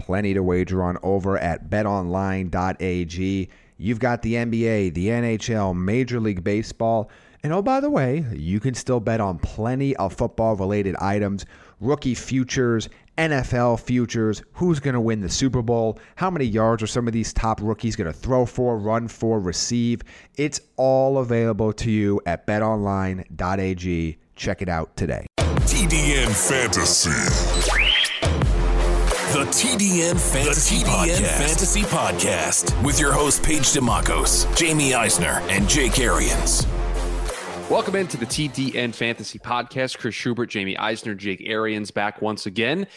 plenty to wager on over at betonline.ag. You've got the NBA, the NHL, Major League Baseball, and oh, by the way, you can still bet on plenty of football related items, rookie futures, NFL futures, who's going to win the Super Bowl, how many yards are some of these top rookies going to throw for, run for, receive. It's all available to you at betonline.ag. Check it out today. TDN Fantasy. The TDN Fantasy, the TDN Podcast. Fantasy Podcast with your host Paige Demacos, Jamie Eisner, and Jake Arians. Welcome into the TDN Fantasy Podcast. Chris Schubert, Jamie Eisner, Jake Arians back once again.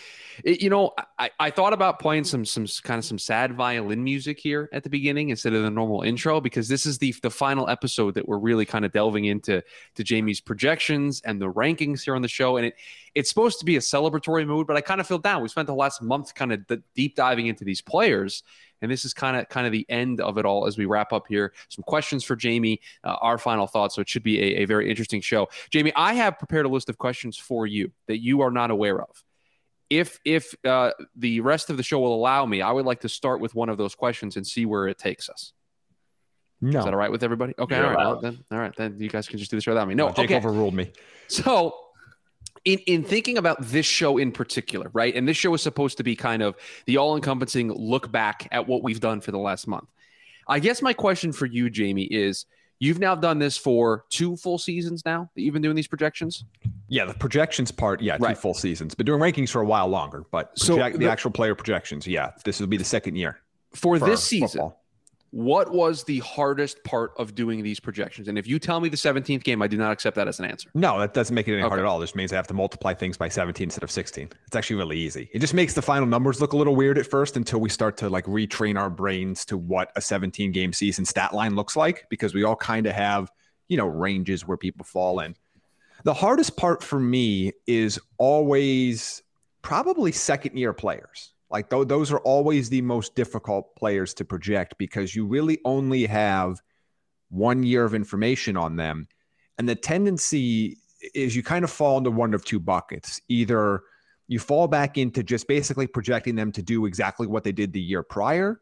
It, you know, I, I thought about playing some some kind of some sad violin music here at the beginning instead of the normal intro because this is the the final episode that we're really kind of delving into to Jamie's projections and the rankings here on the show, and it it's supposed to be a celebratory mood, but I kind of feel down. We spent the last month kind of deep diving into these players, and this is kind of kind of the end of it all as we wrap up here. Some questions for Jamie, uh, our final thoughts. So it should be a, a very interesting show. Jamie, I have prepared a list of questions for you that you are not aware of if if uh, the rest of the show will allow me, I would like to start with one of those questions and see where it takes us. No, is that all right with everybody? Okay, You're all right. Well, then, all right, then you guys can just do the show without me. No, no Jake okay. overruled me. So, in in thinking about this show in particular, right? And this show is supposed to be kind of the all-encompassing look back at what we've done for the last month. I guess my question for you, Jamie, is You've now done this for two full seasons now that you've been doing these projections. Yeah, the projections part, yeah, two right. full seasons. Been doing rankings for a while longer, but project, so the, the, actual player projections, yeah, this will be the second year for, for this season. Football what was the hardest part of doing these projections? And if you tell me the 17th game, I do not accept that as an answer. No, that doesn't make it any okay. hard at all. This means I have to multiply things by 17 instead of 16. It's actually really easy. It just makes the final numbers look a little weird at first until we start to like retrain our brains to what a 17 game season stat line looks like because we all kind of have, you know, ranges where people fall in. The hardest part for me is always probably second year players like th- those are always the most difficult players to project because you really only have one year of information on them. And the tendency is you kind of fall into one of two buckets. Either you fall back into just basically projecting them to do exactly what they did the year prior,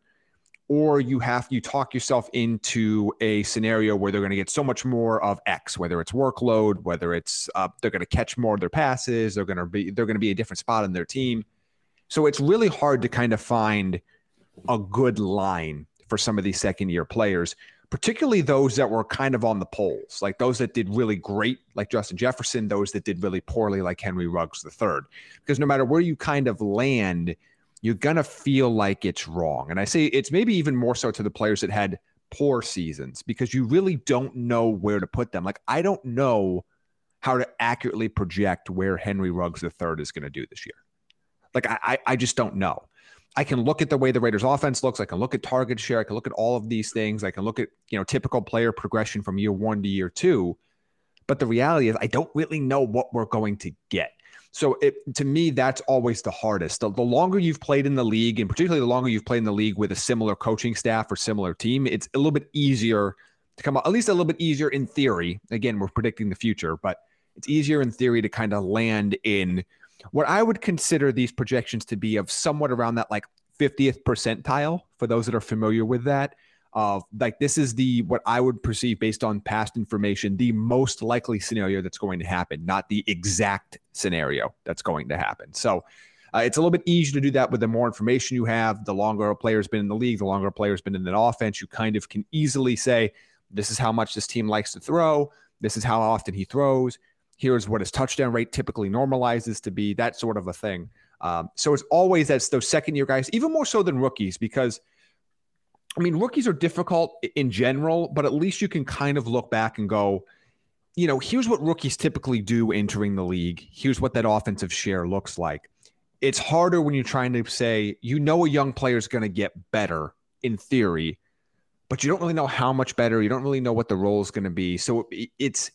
or you have you talk yourself into a scenario where they're going to get so much more of X, whether it's workload, whether it's uh, they're going to catch more of their passes, they're going to be they're going to be a different spot in their team. So it's really hard to kind of find a good line for some of these second year players, particularly those that were kind of on the polls, like those that did really great, like Justin Jefferson, those that did really poorly, like Henry Ruggs III. Because no matter where you kind of land, you're going to feel like it's wrong. And I say it's maybe even more so to the players that had poor seasons because you really don't know where to put them. Like, I don't know how to accurately project where Henry Ruggs III is going to do this year. Like I, I just don't know. I can look at the way the Raiders offense looks. I can look at target share. I can look at all of these things. I can look at, you know, typical player progression from year one to year two. But the reality is I don't really know what we're going to get. So it, to me, that's always the hardest. The, the, longer you've played in the league, and particularly the longer you've played in the league with a similar coaching staff or similar team, it's a little bit easier to come out, at least a little bit easier in theory. Again, we're predicting the future, but it's easier in theory to kind of land in what I would consider these projections to be of somewhat around that like 50th percentile for those that are familiar with that of like this is the what I would perceive based on past information the most likely scenario that's going to happen, not the exact scenario that's going to happen. So uh, it's a little bit easier to do that with the more information you have. The longer a player's been in the league, the longer a player's been in an offense, you kind of can easily say, this is how much this team likes to throw. This is how often he throws. Here's what his touchdown rate typically normalizes to be, that sort of a thing. Um, so it's always that's those second year guys, even more so than rookies, because I mean, rookies are difficult in general, but at least you can kind of look back and go, you know, here's what rookies typically do entering the league. Here's what that offensive share looks like. It's harder when you're trying to say, you know, a young player is going to get better in theory, but you don't really know how much better. You don't really know what the role is going to be. So it's,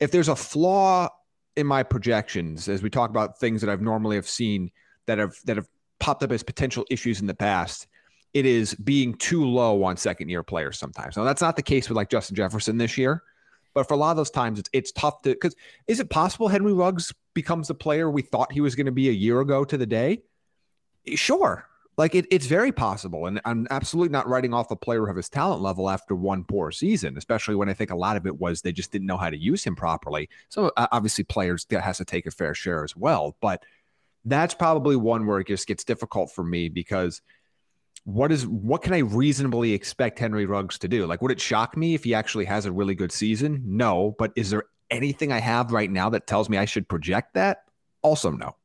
if there's a flaw in my projections, as we talk about things that I've normally have seen that have, that have popped up as potential issues in the past, it is being too low on second year players sometimes. Now that's not the case with like Justin Jefferson this year, but for a lot of those times it's it's tough to because is it possible Henry Ruggs becomes the player we thought he was going to be a year ago to the day? Sure. Like it, it's very possible. And I'm absolutely not writing off a player of his talent level after one poor season, especially when I think a lot of it was they just didn't know how to use him properly. So uh, obviously players that has to take a fair share as well. But that's probably one where it just gets difficult for me because – what is what can I reasonably expect Henry Ruggs to do? Like, would it shock me if he actually has a really good season? No, but is there anything I have right now that tells me I should project that? Also, no.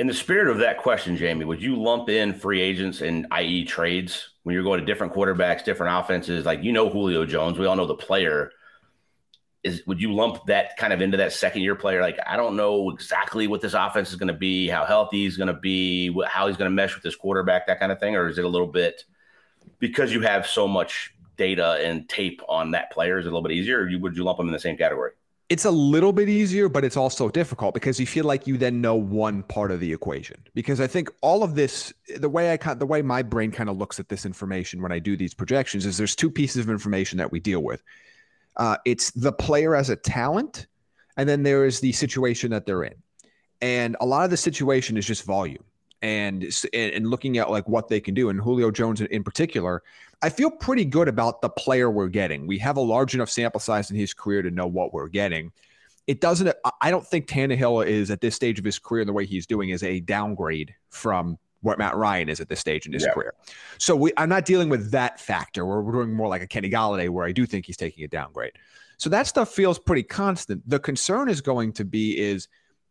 In the spirit of that question, Jamie, would you lump in free agents and i.e. trades when you're going to different quarterbacks, different offenses? Like you know Julio Jones, we all know the player is would you lump that kind of into that second year player? Like, I don't know exactly what this offense is going to be, how healthy he's going to be, how he's going to mesh with this quarterback, that kind of thing, or is it a little bit because you have so much data and tape on that player? Is it a little bit easier, or you, would you lump them in the same category? It's a little bit easier, but it's also difficult because you feel like you then know one part of the equation. Because I think all of this, the way I the way my brain kind of looks at this information when I do these projections is there's two pieces of information that we deal with uh, it's the player as a talent, and then there is the situation that they're in. And a lot of the situation is just volume and and looking at like what they can do. And Julio Jones in particular, I feel pretty good about the player we're getting. We have a large enough sample size in his career to know what we're getting. It doesn't. I don't think Tannehill is at this stage of his career the way he's doing is a downgrade from what Matt Ryan is at this stage in his yeah. career. So we, I'm not dealing with that factor. Where we're doing more like a Kenny Golladay, where I do think he's taking a downgrade. So that stuff feels pretty constant. The concern is going to be is,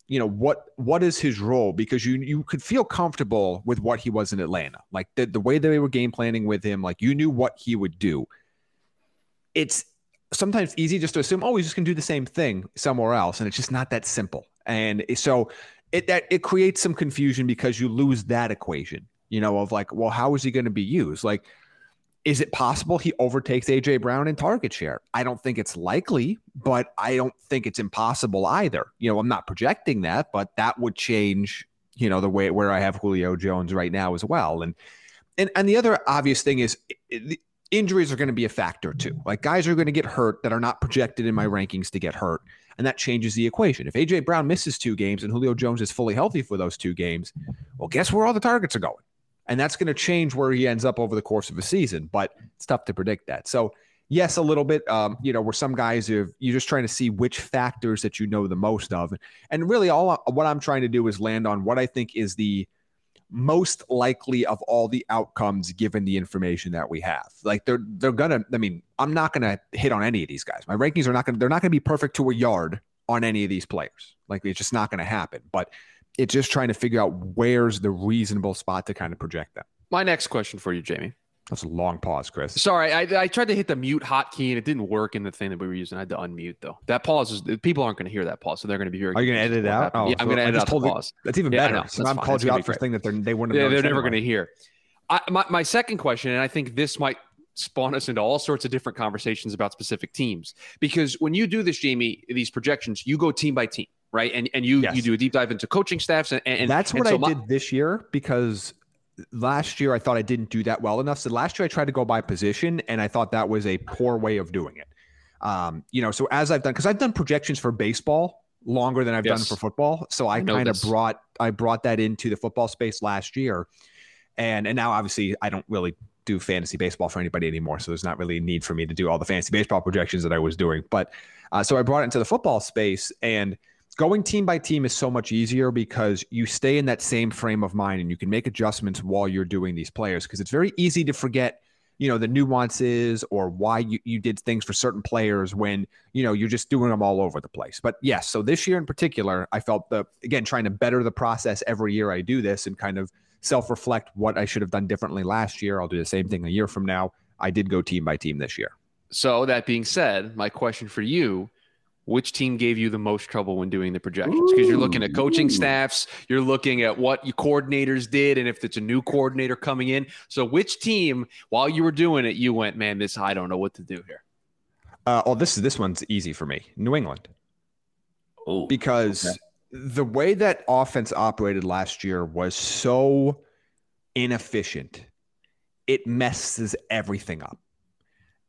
you know, what what is his role? Because you you could feel comfortable with what he was in Atlanta, like the the way they were game planning with him, like you knew what he would do. It's sometimes easy just to assume, oh, he's just gonna do the same thing somewhere else, and it's just not that simple. And so it that it creates some confusion because you lose that equation, you know, of like, well, how is he going to be used? Like, is it possible he overtakes AJ Brown in target share? I don't think it's likely, but I don't think it's impossible either. You know, I'm not projecting that, but that would change, you know, the way where I have Julio Jones right now as well. And and and the other obvious thing is injuries are going to be a factor too. Like guys are going to get hurt that are not projected in my rankings to get hurt and that changes the equation. If AJ Brown misses two games and Julio Jones is fully healthy for those two games, well, guess where all the targets are going? And that's going to change where he ends up over the course of a season, but it's tough to predict that. So, yes, a little bit. Um, you know, where some guys are, you're just trying to see which factors that you know the most of, and really, all what I'm trying to do is land on what I think is the most likely of all the outcomes given the information that we have. Like they're they're gonna. I mean, I'm not gonna hit on any of these guys. My rankings are not gonna. They're not gonna be perfect to a yard on any of these players. Like it's just not gonna happen. But it's just trying to figure out where's the reasonable spot to kind of project them. My next question for you, Jamie. That's a long pause, Chris. Sorry, I, I tried to hit the mute hotkey and it didn't work in the thing that we were using. I had to unmute though. That pause is people aren't going to hear that pause, so they're going to be hearing. Are you going to edit it out? Oh, yeah, I'm going to edit out the pause. That's even better. Yeah, so I'm called you out for a thing that they're, they wouldn't. Yeah, they're never going to hear. I, my my second question, and I think this might spawn us into all sorts of different conversations about specific teams because when you do this, Jamie, these projections, you go team by team. Right? And and you Yes. you do a deep dive into coaching staffs, and, and That's and what so I my- did this year because last year I thought I didn't do that well enough. So last year I tried to go by position, and I thought that was a poor way of doing it. Um, you know, so as I've done, because I've done projections for baseball longer than I've done for football, so I, I kind of brought I brought that into the football space last year, and and now obviously I don't really do fantasy baseball for anybody anymore, so there's not really a need for me to do all the fantasy baseball projections that I was doing. But uh, so I brought it into the football space and going team by team is so much easier because you stay in that same frame of mind and you can make adjustments while you're doing these players because it's very easy to forget you know the nuances or why you, you did things for certain players when you know you're just doing them all over the place. But yes so this year in particular i felt the again trying to better the process every year i do this and kind of self-reflect what i should have done differently last year. I'll do the same thing a year from now. I did go team by team this year. So that being said, my question for you: Which team gave you the most trouble when doing the projections? Because you're looking at coaching Ooh. staffs, you're looking at what your coordinators did, and if it's a new coordinator coming in. So, which team, while you were doing it, you went, "Man, this I don't know what to do here." uh, oh this is this one's easy for me new england Oh, because Okay. the way that offense operated last year was so inefficient it messes everything up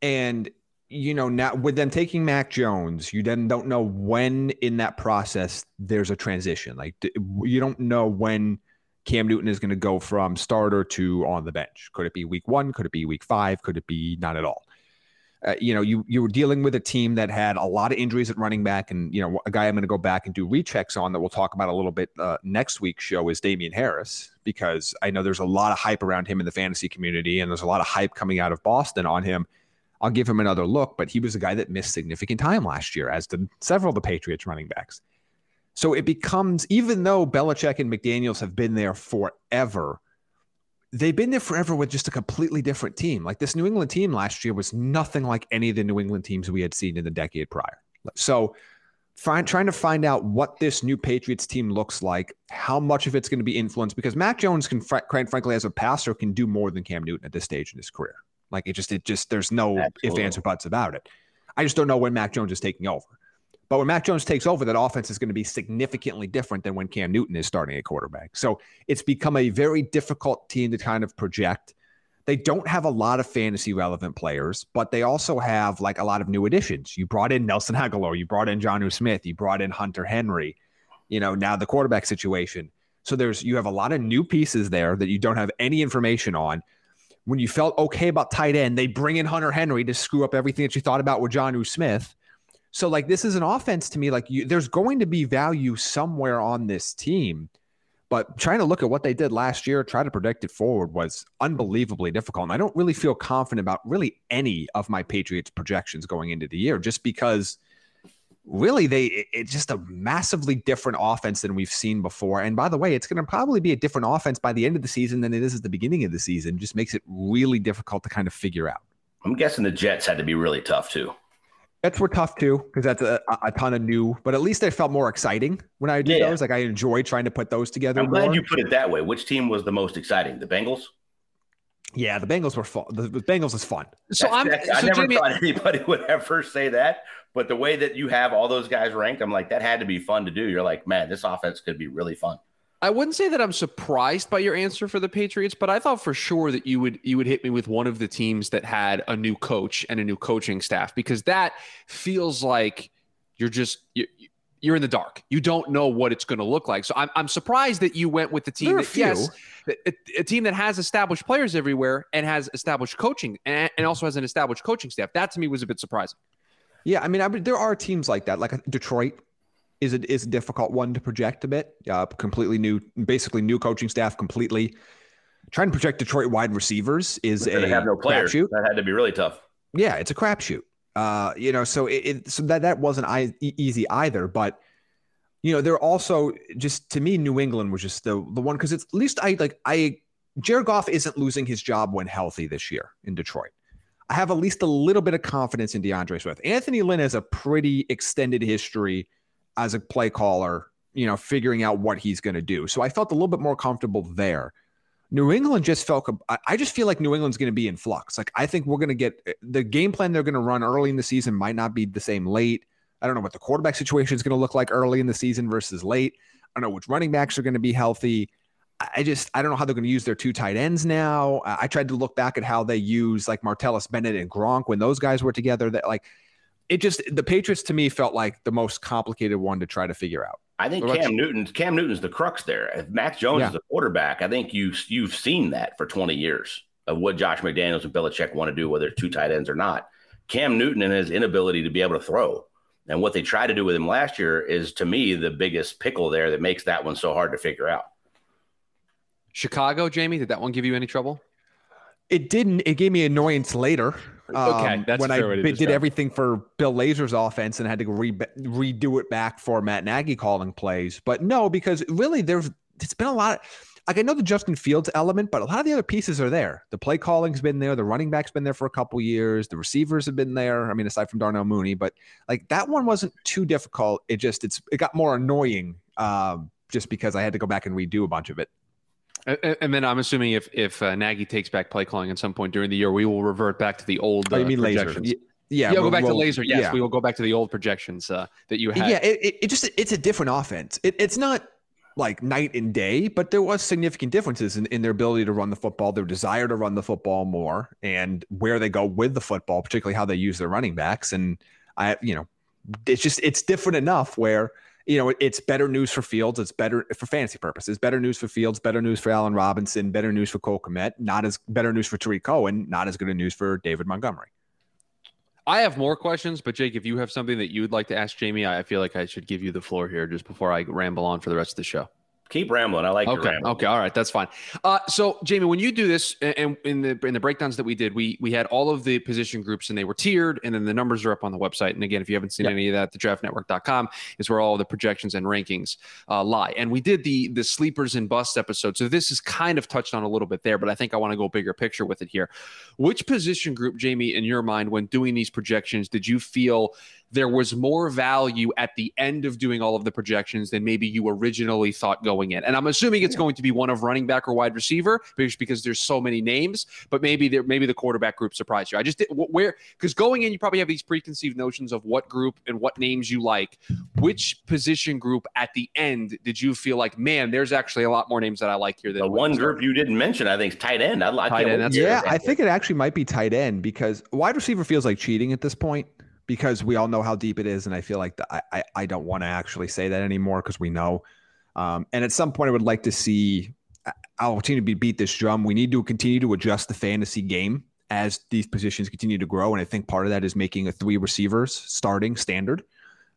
and you know now with them taking mac jones you then don't know when in that process there's a transition. Like you don't know when cam newton is going to go from starter to on the bench. Could it be week one? Could it be week five? Could it be not at all? Uh, you know, you you were dealing with a team that had a lot of injuries at running back, and you know, a guy I'm going to go back and do rechecks on that we'll talk about a little bit uh, next week's show is Damien Harris because I know there's a lot of hype around him in the fantasy community, and there's a lot of hype coming out of Boston on him. I'll give him another look, but he was a guy that missed significant time last year, as did several of the Patriots running backs. So it becomes, even though Belichick and McDaniels have been there forever, they've been there forever with just a completely different team. Like this New England team last year was nothing like any of the New England teams we had seen in the decade prior. So, find, trying to find out what this new Patriots team looks like, how much of it's going to be influenced, because Mac Jones can, frankly, as a passer, can do more than Cam Newton at this stage in his career. Like it just, it just, there's no Absolutely. ands, or buts about it. I just don't know when Mac Jones is taking over. But when Mac Jones takes over, that offense is going to be significantly different than when Cam Newton is starting a quarterback. So it's become a very difficult team to kind of project. They don't have a lot of fantasy relevant players, but they also have like a lot of new additions. You brought in Nelson Agholor, you brought in Jonnu Smith, you brought in Hunter Henry, you know, now the quarterback situation. So there's you have a lot of new pieces there that you don't have any information on. When you felt okay about tight end, they bring in Hunter Henry to screw up everything that you thought about with Jonnu Smith. So like this is an offense to me. Like you, there's going to be value somewhere on this team, but trying to look at what they did last year, try to predict it forward was unbelievably difficult. And I don't really feel confident about really any of my Patriots projections going into the year, just because really they it's just a massively different offense than we've seen before. And by the way, it's going to probably be a different offense by the end of the season than it is at the beginning of the season. Just makes it really difficult to kind of figure out. I'm guessing the Jets had to be really tough too. Jets were tough too because that's a, a ton of new, but at least they felt more exciting when I did Yeah. those. Like I enjoy trying to put those together. I'm glad more. you put it that way. Which team was the most exciting? The Bengals. Yeah, the Bengals were fun. The, the Bengals is fun. So That's- I'm. that's- I never Jamie, thought anybody would ever say that, but the way that you have all those guys ranked, I'm like, that had to be fun to do. You're like, man, this offense could be really fun. I wouldn't say that I'm surprised by your answer for the Patriots, but I thought for sure that you would you would hit me with one of the teams that had a new coach and a new coaching staff because that feels like you're just you, you're in the dark. You don't know what it's going to look like. So I'm I'm surprised that you went with the team that a few. yes, a, a team that has established players everywhere and has established coaching and, and also has an established coaching staff. That to me was a bit surprising. Yeah, I mean, I there are teams like that. Like Detroit is a, is a difficult one to project a bit. Uh, completely new, basically new coaching staff. Completely trying to project Detroit wide receivers is They a have no players. crapshoot. That had to be really tough. Yeah, it's a crapshoot. Uh, you know, so it, it so that that wasn't I, easy either. But you know, they're also just to me, New England was just the the one because it's at least I like I Jared Goff isn't losing his job when healthy this year in Detroit. I have at least a little bit of confidence in DeAndre Swift. Anthony Lynn has a pretty extended history as a play caller, you know, figuring out what he's going to do. So I felt a little bit more comfortable there. New England just felt, I- just feel like New England's going to be in flux. Like, I think we're going to get eh, the game plan they're going to run early in the season might not be the same late. I don't know what the quarterback situation is going to look like early in the season versus late. I don't know which running backs are going to be healthy. I just I don't know how they're going to use their two tight ends now. I tried to look back at how they use like Martellus Bennett and Gronk when those guys were together. That like it just the Patriots to me felt like the most complicated one to try to figure out. I think Cam Newton Cam Newton's the crux there. If Mac Jones yeah. is the quarterback, I think you you've seen that for 20 years of what Josh McDaniels and Belichick want to do, whether it's two tight ends or not. Cam Newton and his inability to be able to throw. And what they tried to do with him last year is to me the biggest pickle there that makes that one so hard to figure out. Chicago, Jamie, did that one give you any trouble? It didn't. It gave me annoyance later. Okay, um, that's when I did everything for Bill Lazor's offense and had to re- redo it back for Matt Nagy calling plays. But no, because really there's it's been a lot. Like I know the Justin Fields element, but a lot of the other pieces are there. The play calling's been there. The running back's been there for a couple years. The receivers have been there. I mean, aside from Darnell Mooney, but like that one wasn't too difficult. It just it's it got more annoying um, just because I had to go back and redo a bunch of it. And, then I'm assuming if if uh, Nagy takes back play calling at some point during the year, we will revert back to the old. Uh, oh, you uh, mean projections. Lazor? Yeah, yeah, we'll go back we'll, to Lazor. Yes, yeah. we will go back to the old projections uh, that you had. Yeah, it, it just it's a different offense. It, it's not like night and day, but there was significant differences in, in their ability to run the football, their desire to run the football more, and where they go with the football, particularly how they use their running backs. And I, you know, it's just it's different enough where you know, it's better news for Fields. It's better for fantasy purposes. Better news for Fields. Better news for Allen Robinson. Better news for Cole Kmet. Not as better news for Tarik Cohen. Not as good a news for David Montgomery. I have more questions, but Jake, if you have something that you would like to ask Jamie, I feel like I should give you the floor here just before I ramble on for the rest of the show. Keep rambling. I like okay. Okay. All right. That's fine. Uh, so Jamie, when you do this, and in the in the breakdowns that we did, we we had all of the position groups and they were tiered, and then the numbers are up on the website. And again, if you haven't seen yep. any of that, the draftnetwork.com is where all the projections and rankings uh, lie. And we did the the sleepers and busts episode. So this is kind of touched on a little bit there, but I think I want to go bigger picture with it here. Which position group, Jamie, in your mind, when doing these projections, did you feel there was more value at the end of doing all of the projections than maybe you originally thought going in. And I'm assuming it's going to be one of running back or wide receiver because, because there's so many names, but maybe there, maybe the quarterback group surprised you. I just did where because going in, you probably have these preconceived notions of what group and what names you like. Which position group at the end did you feel like, man, there's actually a lot more names that I like here than the one group you didn't mention? I think is tight end. I like tight end. yeah, I think it actually might be tight end because wide receiver feels like cheating at this point because we all know how deep it is, and I feel like the, I, I, don't want to actually say that anymore because we know. Um, and at some point, I would like to see. I'll continue to beat this drum. We need to continue to adjust the fantasy game as these positions continue to grow, and I think part of that is making a three receivers starting standard,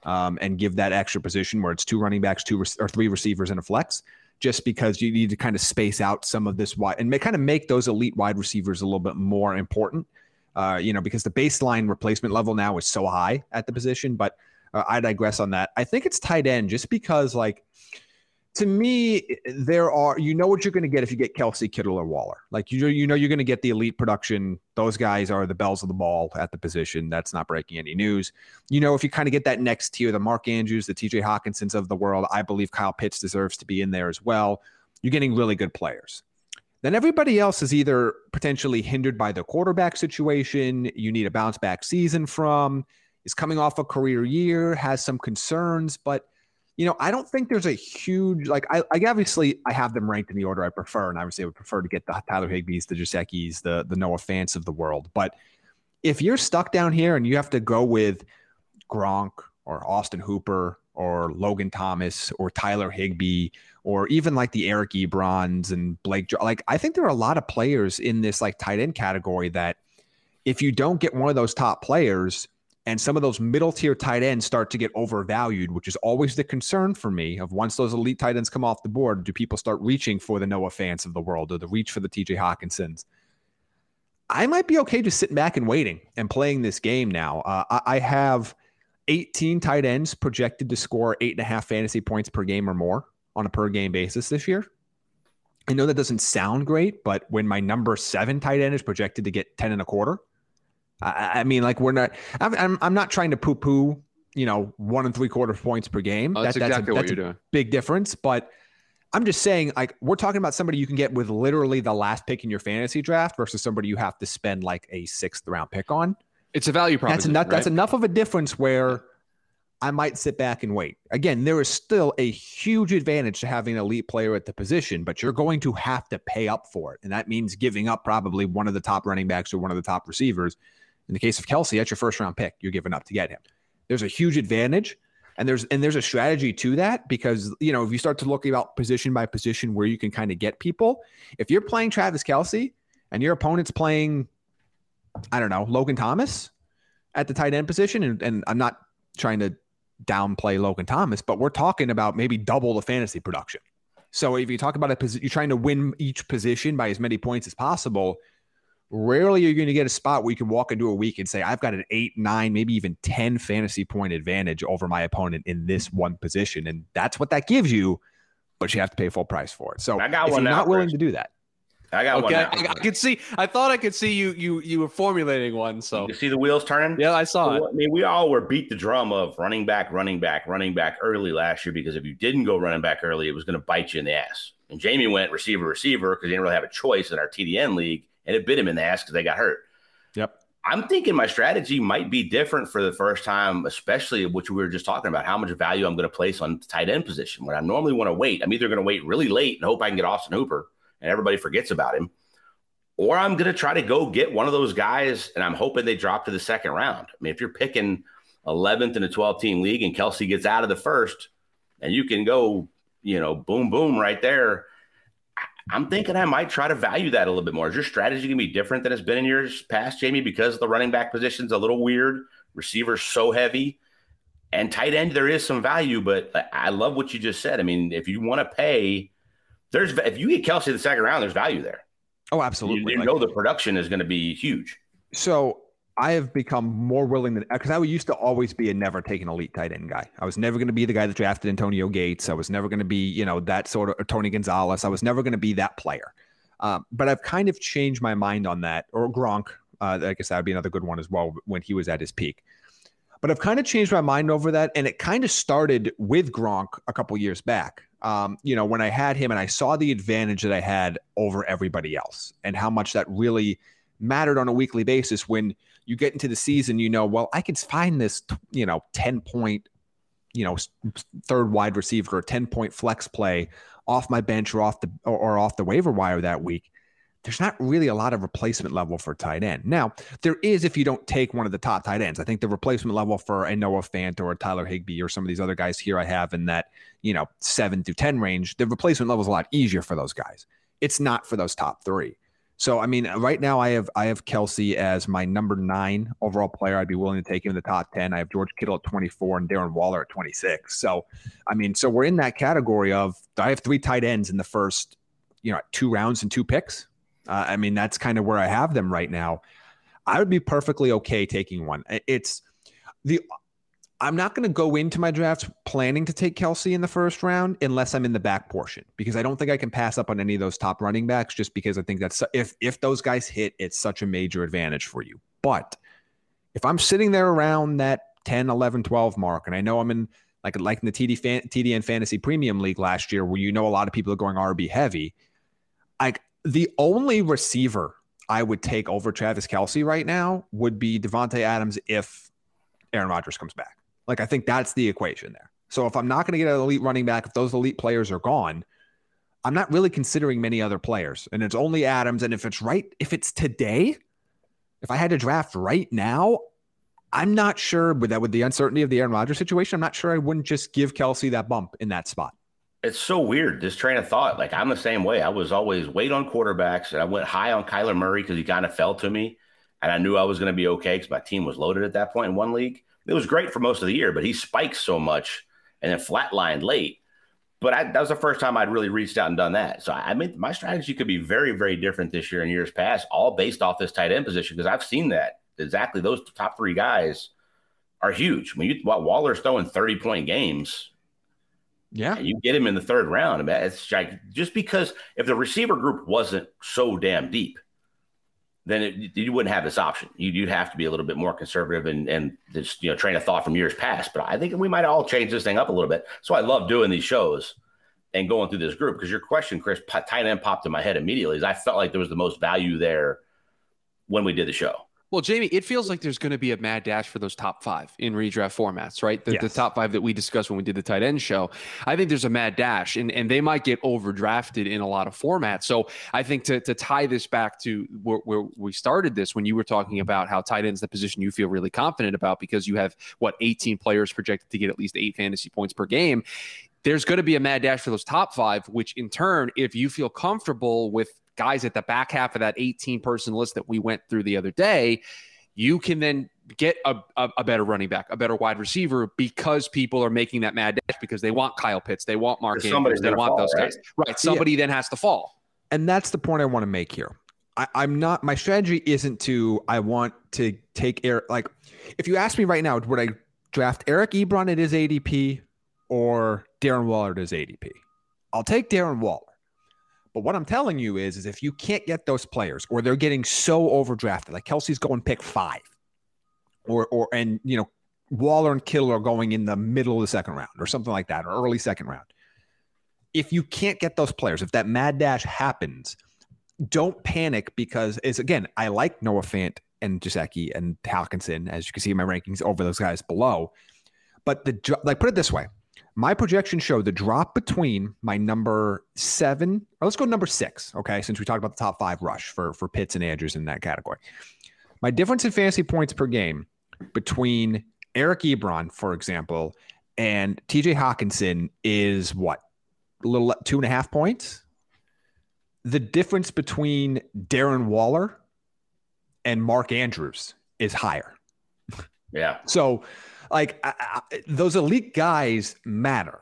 um, and give that extra position where it's two running backs, two or three receivers, and a flex. Just because you need to kind of space out some of this wide and make, kind of make those elite wide receivers a little bit more important uh, you know, because the baseline replacement level now is so high at the position. But uh, I digress on that. I think it's tight end just because, like, to me, there are you know what you're going to get if you get Kelce, Kittle, or Waller. Like you you know you're going to get the elite production. Those guys are the bells of the ball at the position. That's not breaking any news. You know if you kind of get that next tier, the Mark Andrews, the T.J. Hockensons of the world. I believe Kyle Pitts deserves to be in there as well. You're getting really good players. Then everybody else is either potentially hindered by the quarterback situation, you need a bounce back season from, is coming off a career year, has some concerns, but you know, I don't think there's a huge like I, I obviously I have them ranked in the order I prefer, and obviously I would prefer to get the Tyler Higbees, the Gesicki's, the the Noah Fants of the world. But if you're stuck down here and you have to go with Gronk or Austin Hooper or Logan Thomas or Tyler Higbee or even like the Eric Ebrons and Blake. Like I think there are a lot of players in this like tight end category that if you don't get one of those top players and some of those middle tier tight ends start to get overvalued, which is always the concern for me of once those elite tight ends come off the board, do people start reaching for the Noah Fants of the world or the reach for the TJ Hockensons? I might be okay just sitting back and waiting and playing this game now. Uh, I, I have 18 tight ends projected to score eight and a half fantasy points per game or more on a per game basis this year. I know that doesn't sound great, but when my number seven tight end is projected to get 10 and a quarter, I, I mean, like we're not, I'm, I'm, I'm not trying to poo poo, you know, one and three quarter points per game. Oh, that's that, exactly that's a, that's what you're doing. Big difference. But I'm just saying, like, we're talking about somebody you can get with literally the last pick in your fantasy draft versus somebody you have to spend like a sixth round pick on. It's a value proposition. That's enough, right? that's enough of a difference where I might sit back and wait. Again, there is still a huge advantage to having an elite player at the position, but you're going to have to pay up for it. And that means giving up probably one of the top running backs or one of the top receivers. In the case of Kelce, that's your first round pick. You're giving up to get him. There's a huge advantage. And there's and there's a strategy to that because you know if you start to look about position by position where you can kind of get people, if you're playing Travis Kelce and your opponent's playing, I don't know, Logan Thomas at the tight end position, and, and I'm not trying to downplay Logan Thomas, but we're talking about maybe double the fantasy production. So if you talk about a position, you're trying to win each position by as many points as possible. Rarely are you going to get a spot where you can walk into a week and say, I've got an eight, nine, maybe even 10 fantasy point advantage over my opponent in this one position. And that's what that gives you, but you have to pay full price for it. So I got if one you're not willing to do that, I got one. Now. I, could see. I thought I could see you. You you were formulating one. So You see the wheels turning? yeah, I saw it. I mean, we all were beat the drum of running back, running back, running back early last year because if you didn't go running back early, it was going to bite you in the ass. And Jamie went receiver, receiver because he didn't really have a choice in our TDN league, and it bit him in the ass because they got hurt. Yep. I'm thinking my strategy might be different for the first time, especially which we were just talking about, how much value I'm going to place on the tight end position. When I normally want to wait, I'm either going to wait really late and hope I can get Austin Hooper and everybody forgets about him, or I'm going to try to go get one of those guys and I'm hoping they drop to the second round. I mean, if you're picking 11th in a 12 team league and Kelce gets out of the first and you can go, you know, boom, boom right there. I'm thinking I might try to value that a little bit more. Is your strategy going to be different than it's been in years past, Jamie, because the running back position's a little weird, receivers so heavy, and tight end there is some value. But I love what you just said. I mean, if you want to pay, there's if you get Kelce in the second round, there's value there. oh, absolutely. you Like- know the production is going to be huge. So I have become more willing than because I used to always be a never take an elite tight end guy. I was never going to be the guy that drafted Antonio Gates. I was never going to be, you know, that sort of or Tony Gonzalez. I was never going to be that player. Um, but I've kind of changed my mind on that. Or Gronk, uh, I guess that would be another good one as well when he was at his peak. But I've kind of changed my mind over that, and it kind of started with Gronk a couple years back. Um, you know, when I had him and I saw the advantage that I had over everybody else, and how much that really mattered on a weekly basis when you get into the season, you know, well, I can find this, you know, 10 point, you know, third wide receiver or 10 point flex play off my bench or off the or off the waiver wire that week. There's not really a lot of replacement level for tight end. Now, there is if you don't take one of the top tight ends. I think the replacement level for a Noah Fant or a Tyler Higbee or some of these other guys here I have in that, you know, seven to 10 range, the replacement level is a lot easier for those guys. It's not for those top three. So I mean, right now I have I have Kelce as my number nine overall player. I'd be willing to take him in the top ten. I have George Kittle at twenty four and Darren Waller at twenty six. So, I mean, so we're in that category of I have three tight ends in the first, you know, two rounds and two picks. Uh, I mean, that's kind of where I have them right now. I would be perfectly okay taking one. It's the I'm not going to go into my drafts planning to take Kelce in the first round unless I'm in the back portion because I don't think I can pass up on any of those top running backs just because I think that's if if those guys hit, it's such a major advantage for you. But if I'm sitting there around that 10, 11, 12 mark, and I know I'm in like like in the TD fan, TDN Fantasy Premium League last year, where you know a lot of people are going RB heavy, like the only receiver I would take over Travis Kelce right now would be Davante Adams if Aaron Rodgers comes back. Like I think that's the equation there. So if I'm not going to get an elite running back, if those elite players are gone, I'm not really considering many other players. And it's only Adams. And if it's right, if it's today, if I had to draft right now, I'm not sure with that with the uncertainty of the Aaron Rodgers situation, I'm not sure I wouldn't just give Kelce that bump in that spot. It's so weird, this train of thought. Like I'm the same way. I was always wait on quarterbacks, and I went high on Kyler Murray because he kind of fell to me, and I knew I was going to be okay because my team was loaded at that point in one league. It was great for most of the year, but he spiked so much and then flatlined late. But I, that was the first time I'd really reached out and done that. So I I mean, my strategy could be very, very different this year and years past, all based off this tight end position because I've seen that exactly. Those top three guys are huge. When you, Waller's throwing thirty point games. Yeah. And you get him in the third round. It's like just because if the receiver group wasn't so damn deep, then it, you wouldn't have this option. You'd, you'd have to be a little bit more conservative and and this you know train of thought from years past. But I think we might all change this thing up a little bit. So I love doing these shows and going through this group because your question, Chris, tight end popped in my head immediately. Is I felt like there was the most value there when we did the show. Well, Jamie, it feels like there's going to be a mad dash for those top five in redraft formats, right? The, yes. the, top five that we discussed when we did the tight end show. I think there's a mad dash, and, and they might get overdrafted in a lot of formats. So I think to, to tie this back to where, where we started this, when you were talking about how tight ends the position you feel really confident about because you have what 18 players projected to get at least eight fantasy points per game. There's going to be a mad dash for those top five, which in turn, if you feel comfortable with guys at the back half of that 18 person list that we went through the other day, you can then get a, a, a, better running back, a better wide receiver because people are making that mad dash because they want Kyle Pitts, they want Mark Andrews, they want fall, those right? guys. Right. Somebody yeah. then has to fall. And that's the point I want to make here. I, am not my strategy isn't to I want to take Eric like if you ask me right now, would I draft Eric Ebron at his ADP or Darren Waller at his ADP? I'll take Darren Waller. But what I'm telling you is, is if you can't get those players or they're getting so overdrafted, like Kelce's going pick five, or or and you know, Waller and Kittle are going in the middle of the second round or something like that, or early second round. If you can't get those players, if that mad dash happens, don't panic because it's again, I like Noah Fant and Gesicki and Hockenson, as you can see in my rankings over those guys below. But the like put it this way my projection show the drop between my number seven, or let's go number six, okay, since we talked about the top five rush for, for Pitts and Andrews in that category. My difference in fantasy points per game between Eric Ebron, for example, and TJ Hockenson is what? A little two and a half points. The difference between Darren Waller and Mark Andrews is higher. Yeah. So like I, I, those elite guys matter,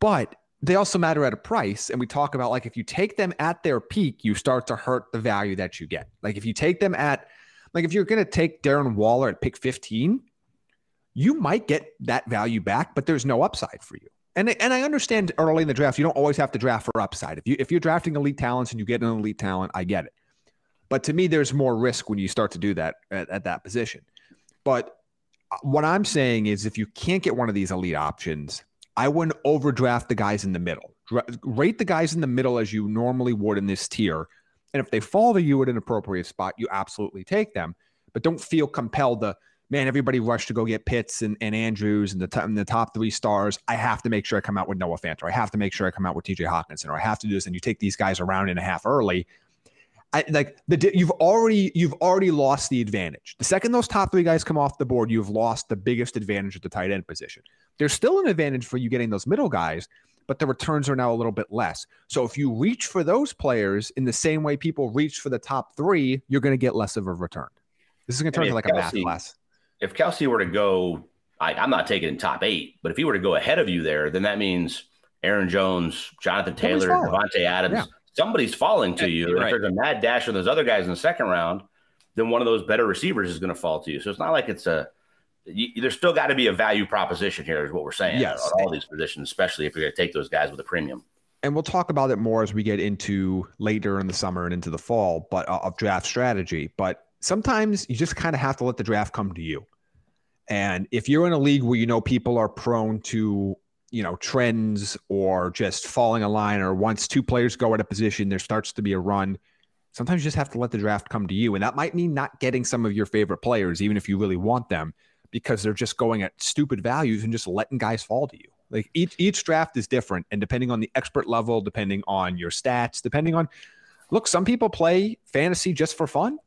but they also matter at a price. And we talk about like if you take them at their peak, you start to hurt the value that you get. Like if you take them at, like if you're going to take Darren Waller at pick 15, you might get that value back, but there's no upside for you. And, and I understand early in the draft, you don't always have to draft for upside. If you if you're drafting elite talents and you get an elite talent, I get it. But to me, there's more risk when you start to do that at, at that position. But what I'm saying is if you can't get one of these elite options, I wouldn't overdraft the guys in the middle. rate the guys in the middle as you normally would in this tier. And if they fall to you at an appropriate spot, you absolutely take them. But don't feel compelled to, man, everybody rush to go get Pitts and, and Andrews and the, t- and the top three stars. I have to make sure I come out with Noah Fant, or I have to make sure I come out with TJ Hockenson, or I have to do this. And you take these guys around and a half early. I, like the you've already you've already lost the advantage. The second those top three guys come off the board, you've lost the biggest advantage at the tight end position. There's still an advantage for you getting those middle guys, but the returns are now a little bit less. So if you reach for those players in the same way people reach for the top three, you're going to get less of a return. This is going to turn into like Kelce, a math class. If Kelce were to go, I, I'm not taking top eight, but if he were to go ahead of you there, then that means Aaron Jones, Jonathan Taylor, Davante Adams. Yeah somebody's falling to you. Right. If there's a mad dash on those other guys in the second round, then one of those better receivers is going to fall to you. So it's not like it's a. You, there's still got to be a value proposition here, is what we're saying. Yes. on all these positions, especially if you're going to take those guys with a premium. And we'll talk about it more as we get into later in the summer and into the fall, but uh, of draft strategy. But sometimes you just kind of have to let the draft come to you. And if you're in a league where you know people are prone to you know trends or just falling a line or once two players go at a position there starts to be a run sometimes you just have to let the draft come to you and that might mean not getting some of your favorite players even if you really want them because they're just going at stupid values and just letting guys fall to you like each each draft is different and depending on the expert level depending on your stats depending on look some people play fantasy just for fun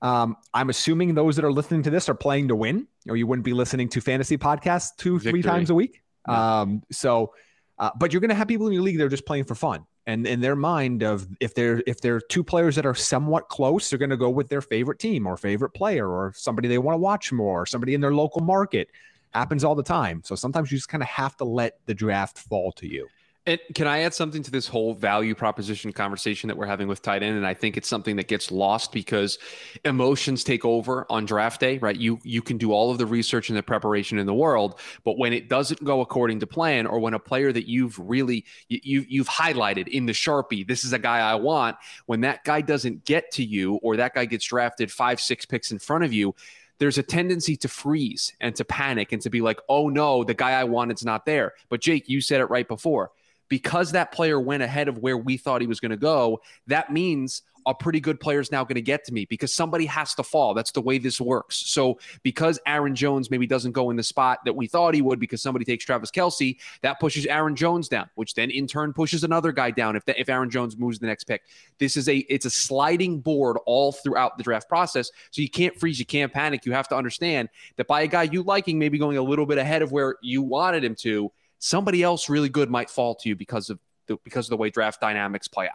um, I'm assuming those that are listening to this are playing to win, or you wouldn't be listening to fantasy podcasts two, Victory. three times a week. Um, so, uh, but you're going to have people in your league that are just playing for fun. And in their mind of if they're if they're two players that are somewhat close, they're going to go with their favorite team or favorite player or somebody they want to watch more, or somebody in their local market. Happens all the time. So sometimes you just kind of have to let the draft fall to you. And can I add something to this whole value proposition conversation that we're having with tight end? And I think it's something that gets lost because emotions take over on draft day, right? You you can do all of the research and the preparation in the world, but when it doesn't go according to plan, or when a player that you've really you you've highlighted in the sharpie, this is a guy I want. When that guy doesn't get to you, or that guy gets drafted five six picks in front of you, there's a tendency to freeze and to panic and to be like, oh no, the guy I wanted's not there. But Jake, you said it right before because that player went ahead of where we thought he was going to go, that means a pretty good player is now going to get to me because somebody has to fall. That's the way this works. So because Aaron Jones maybe doesn't go in the spot that we thought he would because somebody takes Travis Kelce, that pushes Aaron Jones down, which then in turn pushes another guy down if the, if Aaron Jones moves the next pick. This is a it's a sliding board all throughout the draft process. So you can't freeze, you can't panic. You have to understand that by a guy you liking maybe going a little bit ahead of where you wanted him to, somebody else really good might fall to you because of the, because of the way draft dynamics play out.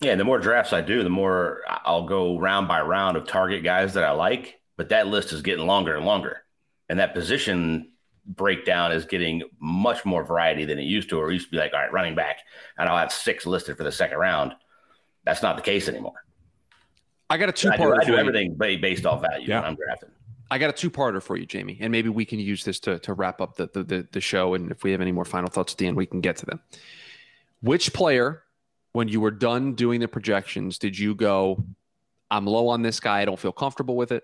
Yeah, and the more drafts I do, the more I'll go round by round of target guys that I like. But that list is getting longer and longer, and that position breakdown is getting much more variety than it used to. Or it used to be like, all right, running back, and I'll have six listed for the second round. That's not the case anymore. I got a two part. I do, I do everything based off value yeah. when I'm drafting. I got a two-parter for you, Jamie, and maybe we can use this to to wrap up the, the the show. And if we have any more final thoughts at the end, we can get to them. Which player when you were done doing the projections, did you go, I'm low on this guy, I don't feel comfortable with it?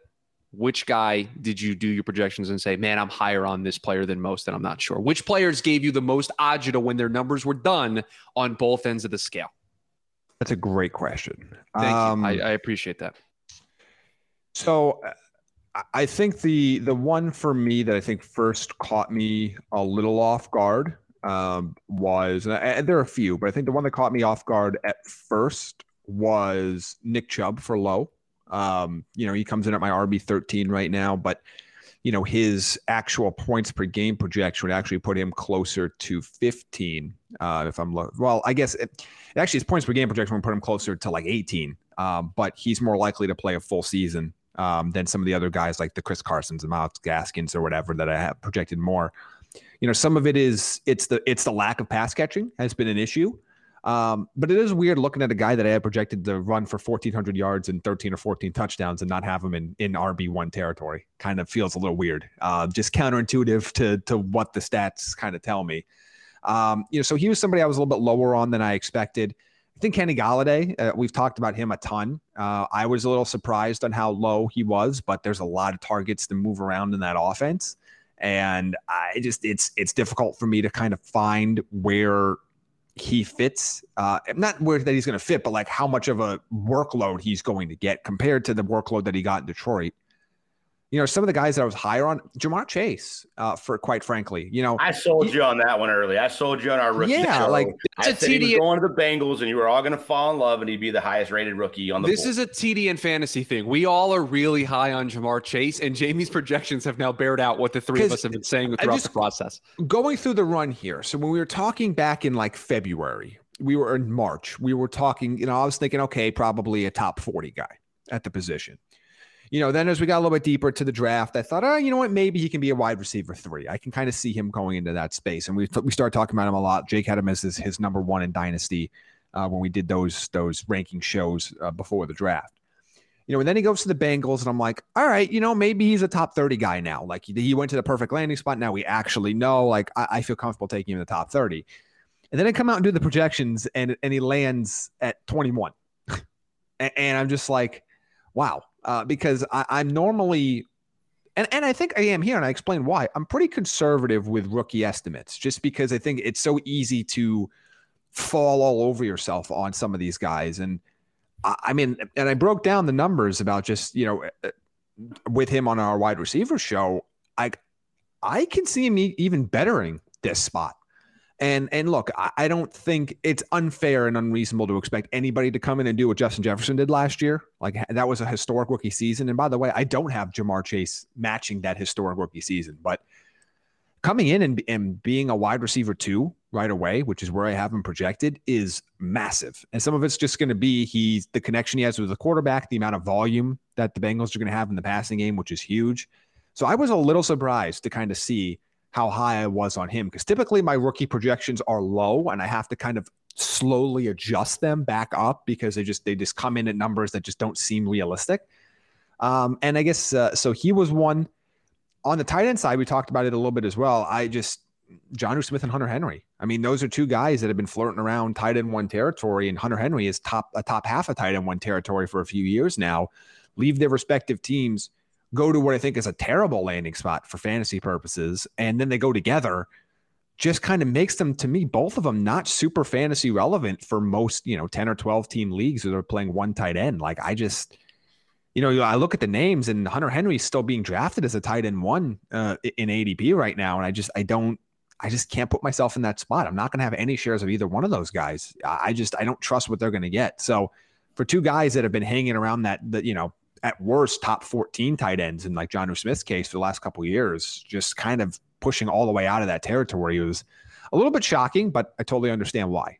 Which guy did you do your projections and say, man, I'm higher on this player than most, and I'm not sure? Which players gave you the most agita when their numbers were done on both ends of the scale? That's a great question. Thank um, you. I, I appreciate that. So I think the the one for me that I think first caught me a little off guard um, was, and there are a few, but I think the one that caught me off guard at first was Nick Chubb for low. Um, you know, he comes in at my RB 13 right now, but you know, his actual points per game projection would actually put him closer to 15. Uh, if I'm low, well, I guess it, actually his points per game projection would put him closer to like 18. Um, but he's more likely to play a full season um, than some of the other guys like the Chris Carsons and Myles Gaskins or whatever that I have projected more you know, some of it is it's the it's the lack of pass catching has been an issue. Um, but it is weird looking at a guy that I had projected to run for 1,400 yards and 13 or 14 touchdowns and not have him in, in RB1 territory. Kind of feels a little weird. Uh, just counterintuitive to, to what the stats kind of tell me. Um, you know, so he was somebody I was a little bit lower on than I expected. Think Kenny Golladay, uh, we've talked about him a ton. Uh, I was a little surprised on how low he was, but there's a lot of targets to move around in that offense and I just it's it's difficult for me to kind of find where he fits. Uh, not where that he's going to fit, but like how much of a workload he's going to get compared to the workload that he got in Detroit you know, some of the guys that I was higher on, Ja'Marr Chase, uh, for quite frankly, you know, I sold he, you on that one early. I sold you on our rookie. Yeah, show. like I said TD he was going to the Bengals, and you were all going to fall in love, and he'd be the highest rated rookie on the. This board. is a TD and fantasy thing. We all are really high on Ja'Marr Chase, and Jamie's projections have now bared out what the three of us have been saying throughout just, the process. Going through the run here, so when we were talking back in like February, we were in March. We were talking. You know, I was thinking, okay, probably a top forty guy at the position you know, then as we got a little bit deeper to the draft, I thought, oh, you know what, maybe he can be a wide receiver three. I can kind of see him going into that space, and we we started talking about him a lot. Jake had him as his, his number one in dynasty uh, when we did those those ranking shows uh, before the draft. You know, and then he goes to the Bengals, and I'm like, all right, you know, maybe he's a top 30 guy now. Like he, went to the perfect landing spot. Now we actually know, like, I, I feel comfortable taking him in the top 30. And then I come out and do the projections, and and he lands at 21, and, and I'm just like, wow, uh, because I, am normally, and, and I think I am here, and I explain why. I'm pretty conservative with rookie estimates, just because I think it's so easy to fall all over yourself on some of these guys. And I, I mean, and I broke down the numbers about just you know uh, with him on our wide receiver show. I I can see him even bettering this spot. And and look, I, don't think it's unfair and unreasonable to expect anybody to come in and do what Justin Jefferson did last year. Like that was a historic rookie season. And by the way, I don't have Ja'Marr Chase matching that historic rookie season, but coming in and, and being a wide receiver two right away, which is where I have him projected, is massive. And some of it's just going to be he's the connection he has with the quarterback, the amount of volume that the Bengals are going to have in the passing game, which is huge. So I was a little surprised to kind of see how high I was on him because typically my rookie projections are low and I have to kind of slowly adjust them back up because they just they just come in at numbers that just don't seem realistic. Um, and I guess uh, so he was one on the tight end side. We talked about it a little bit as well. I just John Jonnu Smith and Hunter Henry. I mean, those are two guys that have been flirting around tight end one territory, and Hunter Henry is top a top half of tight end one territory for a few years now. Leave their respective teams go to what I think is a terrible landing spot for fantasy purposes, and then they go together just kind of makes them to me both of them not super fantasy relevant for most you know 10 or 12 team leagues that are playing one tight end. Like i just you know i look at the names and hunter henry's still being drafted as a tight end one uh, in adp right now and i just i don't i just can't put myself in that spot. I'm not going to have any shares of either one of those guys. I just i don't trust what they're going to get. So for two guys that have been hanging around that that you know at worst top 14 tight ends in like Jonnu Smith's case for the last couple years, just kind of pushing all the way out of that territory was a little bit shocking, but I totally understand why.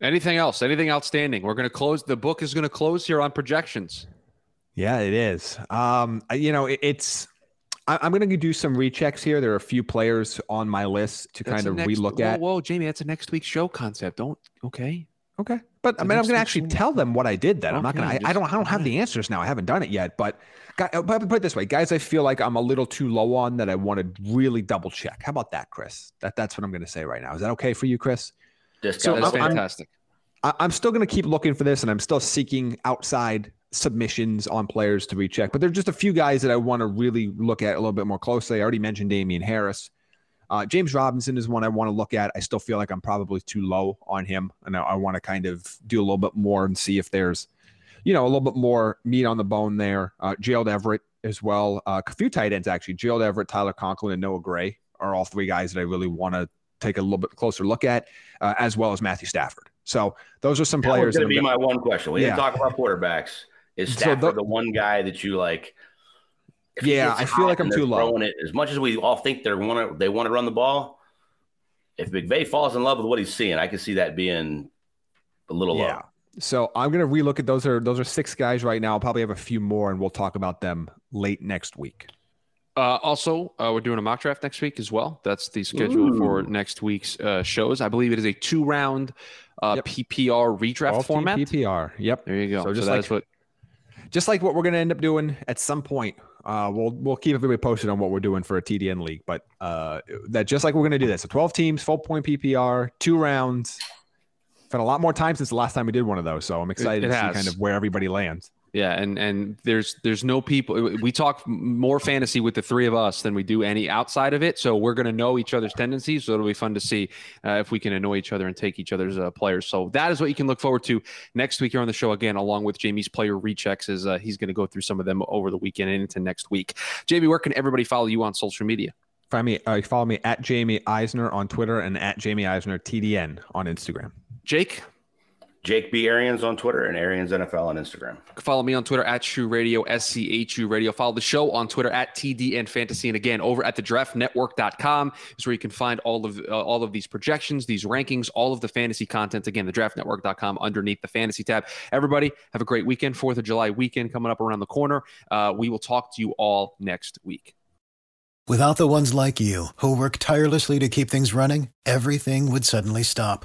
Anything else? Anything outstanding? We're going to close. The book is going to close here on projections. Yeah, it is. Um, you know, it, it's. I, am going to do some rechecks here. There are a few players on my list to that's kind of next, relook whoa, at. Whoa, Jamie, that's a next week show concept. Don't. Okay. Okay. But I mean, I'm going to actually tell them what I did then. I'm not going to, I don't, I don't have the answers now. I haven't done it yet. But, uh, but put it this way, guys, I feel like I'm a little too low on that I want to really double check. How about that, Chris? That, that's what I'm going to say right now. Is that okay for you, Chris? This so that's fantastic. I'm, I'm still going to keep looking for this and I'm still seeking outside submissions on players to recheck. But there's just a few guys that I want to really look at a little bit more closely. I already mentioned Damien Harris. Uh, James Robinson is one I want to look at. I still feel like I'm probably too low on him, and I, I want to kind of do a little bit more and see if there's, you know, a little bit more meat on the bone there. Uh, Gerald Everett as well. Uh, a few tight ends actually. Gerald Everett, Tyler Conklin, and Noah Gray are all three guys that I really want to take a little bit closer look at, uh, as well as Matthew Stafford. So those are some that players. That going to be my one question. We yeah. didn't talk about quarterbacks. Is Stafford so the, the one guy that you like? Yeah, I feel like I'm too low. It, as much as we all think they want to they want to run the ball, if McVay falls in love with what he's seeing, I can see that being a little yeah. low. So I'm gonna relook at those are those are six guys right now. I'll probably have a few more, and we'll talk about them late next week. Uh, also, uh, we're doing a mock draft next week as well. That's the schedule Ooh. for next week's uh, shows. I believe it is a two round uh, yep. PPR redraft All format. PPR. Yep. There you go. So just so like what, just like what we're going to end up doing at some point uh, we'll we'll keep everybody posted on what we're doing for a TDN league, but uh, that just like we're going to do this. So 12 teams, full point PPR, two rounds. Spent a lot more time since the last time we did one of those, so I'm excited it, it to has. see kind of where everybody lands. Yeah, and and there's there's no people. We talk more fantasy with the three of us than we do any outside of it. So we're going to know each other's tendencies. So it'll be fun to see uh, if we can annoy each other and take each other's uh, players. So that is what you can look forward to next week here on the show again, along with Jamie's player rechecks. As uh, he's going to go through some of them over the weekend and into next week. Jamie, where can everybody follow you on social media? Find me, uh, follow me at Jamie Eisner on Twitter and at Jamie Eisner TDN on Instagram. Jake. Jake B. Arians on Twitter and Arians NFL on Instagram. Follow me on Twitter at Schu Radio, S C H U Radio. Follow the show on Twitter at TDN Fantasy. And again, over at the draftnetwork.com is where you can find all of uh, all of these projections, these rankings, all of the fantasy content. Again, the draftnetwork.com underneath the fantasy tab. Everybody, have a great weekend. Fourth of July weekend coming up around the corner. Uh, we will talk to you all next week. Without the ones like you who work tirelessly to keep things running, everything would suddenly stop